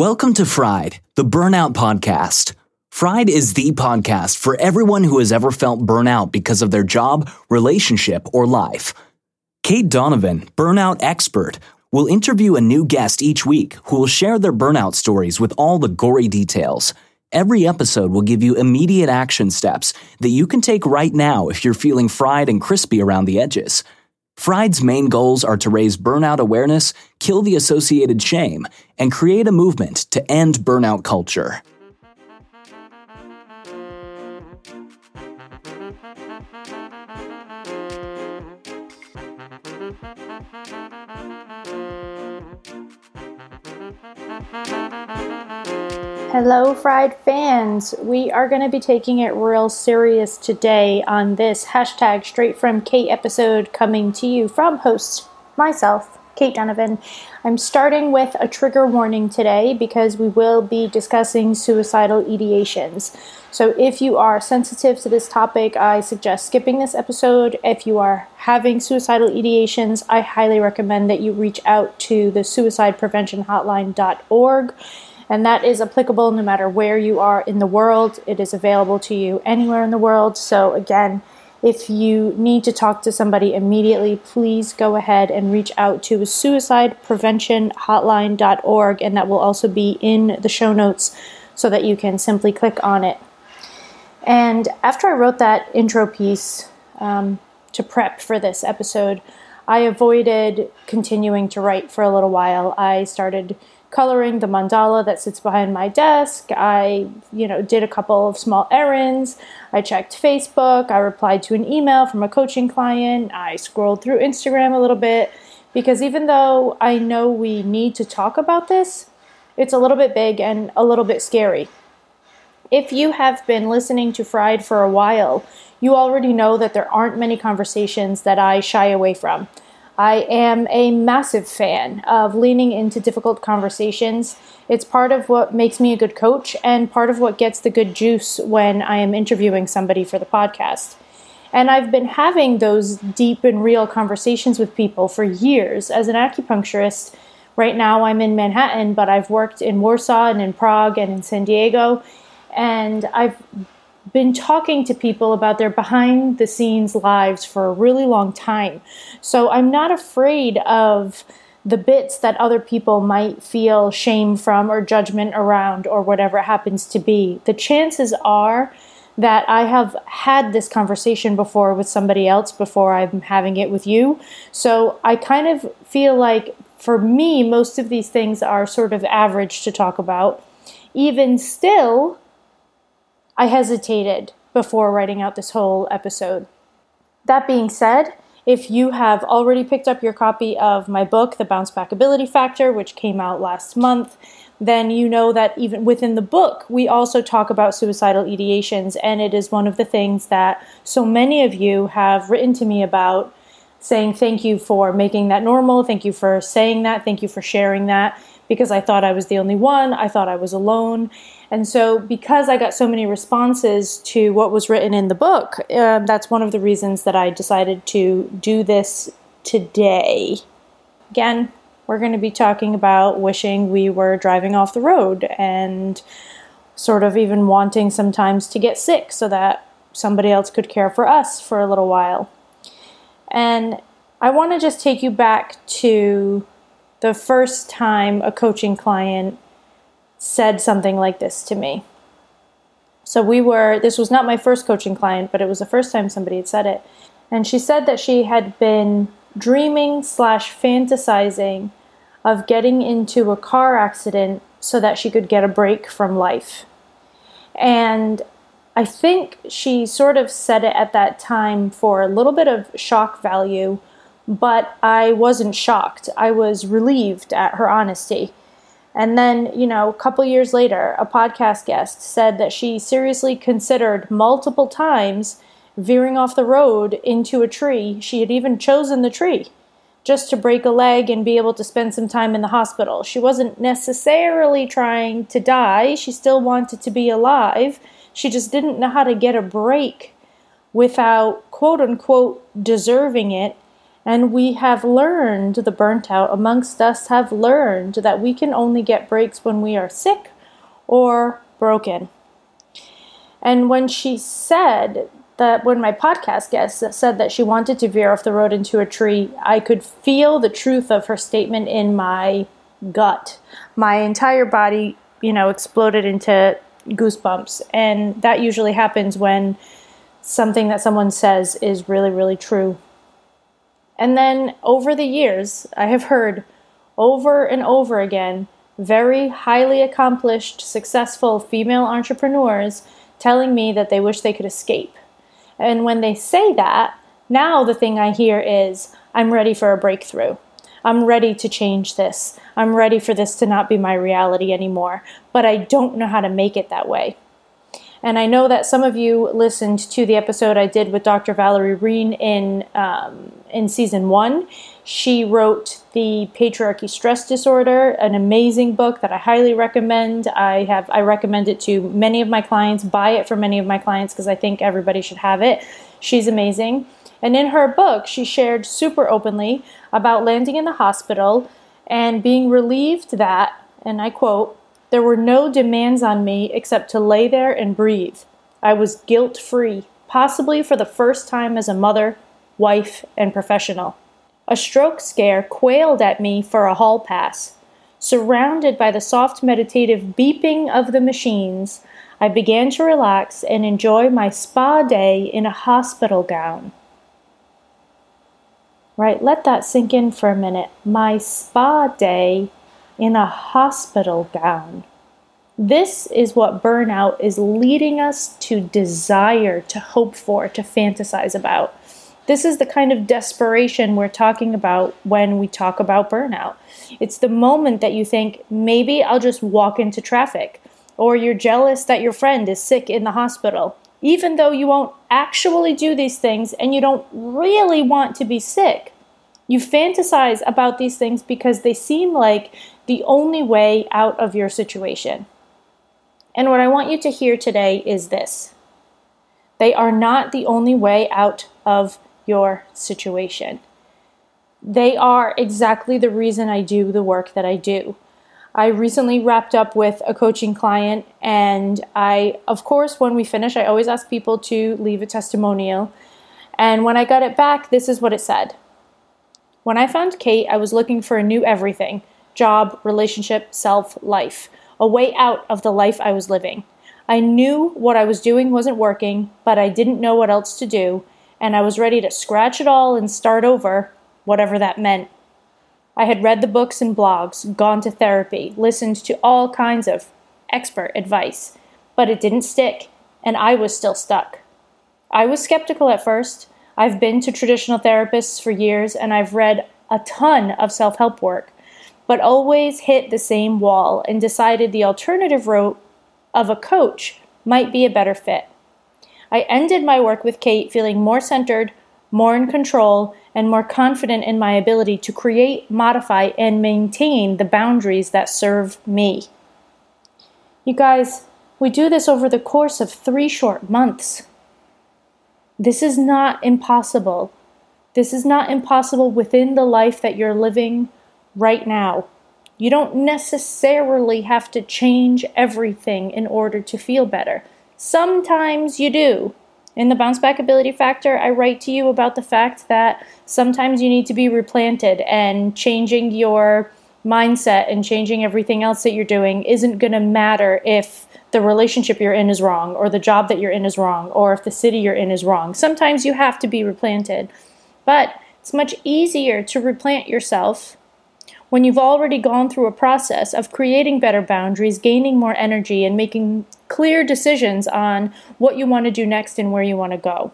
Welcome to Fried, the Burnout Podcast. Fried is the podcast for everyone who has ever felt burnout because of their job, relationship, or life. Kate Donovan, burnout expert, will interview a new guest each week who will share their burnout stories with all the gory details. Every episode will give you immediate action steps that you can take right now if you're feeling fried and crispy around the edges. Fried's main goals are to raise burnout awareness, kill the associated shame, and create a movement to end burnout culture. Hello, Fried fans. We are going to be taking it real serious today on this hashtag straight from Kate episode coming to you from host myself, Kate Donovan. I'm starting with a trigger warning today because we will be discussing suicidal ideations. So, if you are sensitive to this topic, I suggest skipping this episode. If you are having suicidal ideations, I highly recommend that you reach out to the suicidepreventionhotline.org and that is applicable no matter where you are in the world. It is available to you anywhere in the world. So, again, if you need to talk to somebody immediately, please go ahead and reach out to suicidepreventionhotline.org, and that will also be in the show notes so that you can simply click on it. And after I wrote that intro piece um, to prep for this episode, I avoided continuing to write for a little while. I started coloring the mandala that sits behind my desk. I, you know, did a couple of small errands. I checked Facebook. I replied to an email from a coaching client. I scrolled through Instagram a little bit because even though I know we need to talk about this, it's a little bit big and a little bit scary. If you have been listening to Fried for a while, you already know that there aren't many conversations that I shy away from. I am a massive fan of leaning into difficult conversations. It's part of what makes me a good coach and part of what gets the good juice when I am interviewing somebody for the podcast. And I've been having those deep and real conversations with people for years as an acupuncturist. Right now, I'm in Manhattan, but I've worked in Warsaw and in Prague and in San Diego. And I've been talking to people about their behind the scenes lives for a really long time. So I'm not afraid of the bits that other people might feel shame from or judgment around or whatever it happens to be. The chances are that I have had this conversation before with somebody else before I'm having it with you. So I kind of feel like for me, most of these things are sort of average to talk about. Even still, I hesitated before writing out this whole episode. That being said, if you have already picked up your copy of my book, The Bounce Back Ability Factor, which came out last month, then you know that even within the book, we also talk about suicidal ideations, and it is one of the things that so many of you have written to me about, saying thank you for making that normal, thank you for saying that, thank you for sharing that, because I thought I was the only one, I thought I was alone. And so, because I got so many responses to what was written in the book, uh, that's one of the reasons that I decided to do this today. Again, we're going to be talking about wishing we were driving off the road and sort of even wanting sometimes to get sick so that somebody else could care for us for a little while. And I want to just take you back to the first time a coaching client said something like this to me. So we were, this was not my first coaching client, but it was the first time somebody had said it. And she said that she had been dreaming slash fantasizing of getting into a car accident so that she could get a break from life. And I think she sort of said it at that time for a little bit of shock value, but I wasn't shocked. I was relieved at her honesty. And then, you know, a couple years later, a podcast guest said that she seriously considered multiple times veering off the road into a tree. She had even chosen the tree just to break a leg and be able to spend some time in the hospital. She wasn't necessarily trying to die, she still wanted to be alive. She just didn't know how to get a break without quote unquote deserving it And we have learned, the burnt out amongst us have learned that we can only get breaks when we are sick or broken. And when she said that, when my podcast guest said that she wanted to veer off the road into a tree, I could feel the truth of her statement in my gut. My entire body, you know, exploded into goosebumps. And that usually happens when something that someone says is really, really true. And then over the years, I have heard over and over again very highly accomplished, successful female entrepreneurs telling me that they wish they could escape. And when they say that, now the thing I hear is, I'm ready for a breakthrough. I'm ready to change this. I'm ready for this to not be my reality anymore. But I don't know how to make it that way. And I know that some of you listened to the episode I did with Dr. Valerie Rein in um, in season one. She wrote the Patriarchy Stress Disorder, an amazing book that I highly recommend. I have I recommend it to many of my clients. Buy it for many of my clients because I think everybody should have it. She's amazing. And in her book, she shared super openly about landing in the hospital and being relieved that, and I quote, there were no demands on me except to lay there and breathe. I was guilt free, possibly for the first time as a mother, wife, and professional. A stroke scare quailed at me for a hall pass. Surrounded by the soft meditative beeping of the machines, I began to relax and enjoy my spa day in a hospital gown. Right, let that sink in for a minute. My spa day in a hospital gown. This is what burnout is leading us to desire, to hope for, to fantasize about. This is the kind of desperation we're talking about when we talk about burnout. It's the moment that you think, maybe I'll just walk into traffic, or you're jealous that your friend is sick in the hospital, even though you won't actually do these things and you don't really want to be sick. You fantasize about these things because they seem like the only way out of your situation. And what I want you to hear today is this they are not the only way out of your situation. They are exactly the reason I do the work that I do. I recently wrapped up with a coaching client, and I, of course, when we finish, I always ask people to leave a testimonial. And when I got it back, this is what it said When I found Kate, I was looking for a new everything job, relationship, self, life, a way out of the life I was living. I knew what I was doing wasn't working, but I didn't know what else to do, and I was ready to scratch it all and start over, whatever that meant. I had read the books and blogs, gone to therapy, listened to all kinds of expert advice, but it didn't stick, and I was still stuck. I was skeptical at first. I've been to traditional therapists for years, and I've read a ton of self help work, but always hit the same wall and decided the alternative route of a coach might be a better fit. I ended my work with Kate feeling more centered, more in control, and more confident in my ability to create, modify, and maintain the boundaries that serve me. You guys, we do this over the course of three short months. This is not impossible. This is not impossible within the life that you're living right now. You don't necessarily have to change everything in order to feel better. Sometimes you do. In the bounce back ability factor, I write to you about the fact that sometimes you need to be replanted and changing your mindset and changing everything else that you're doing isn't going to matter if the relationship you're in is wrong or the job that you're in is wrong or if the city you're in is wrong. Sometimes you have to be replanted. But it's much easier to replant yourself when you've already gone through a process of creating better boundaries, gaining more energy, and making clear decisions on what you want to do next and where you want to go.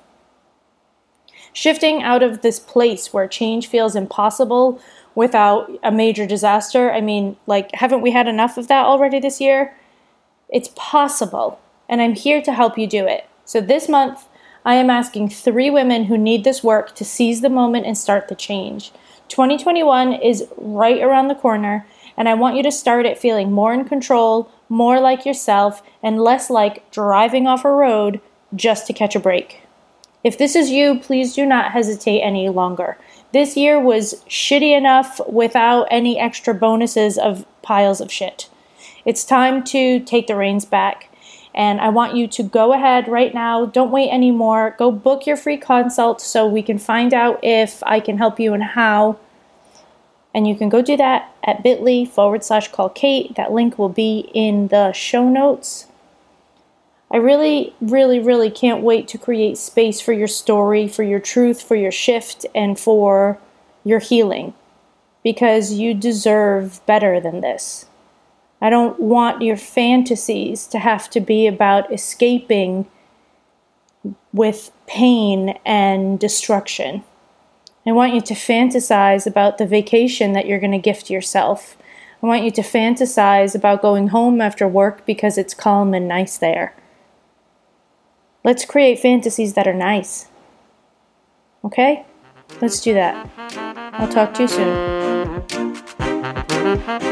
Shifting out of this place where change feels impossible without a major disaster, I mean, like, haven't we had enough of that already this year? It's possible, and I'm here to help you do it. So this month, I am asking three women who need this work to seize the moment and start the change. 2021 is right around the corner, and I want you to start it feeling more in control, more like yourself, and less like driving off a road just to catch a break. If this is you, please do not hesitate any longer. This year was shitty enough without any extra bonuses of piles of shit. It's time to take the reins back. And I want you to go ahead right now. Don't wait anymore. Go book your free consult so we can find out if I can help you and how. And you can go do that at bit.ly forward slash call Kate. That link will be in the show notes. I really, really, really can't wait to create space for your story, for your truth, for your shift, and for your healing because you deserve better than this. I don't want your fantasies to have to be about escaping with pain and destruction. I want you to fantasize about the vacation that you're going to gift yourself. I want you to fantasize about going home after work because it's calm and nice there. Let's create fantasies that are nice. Okay? Let's do that. I'll talk to you soon. Thank.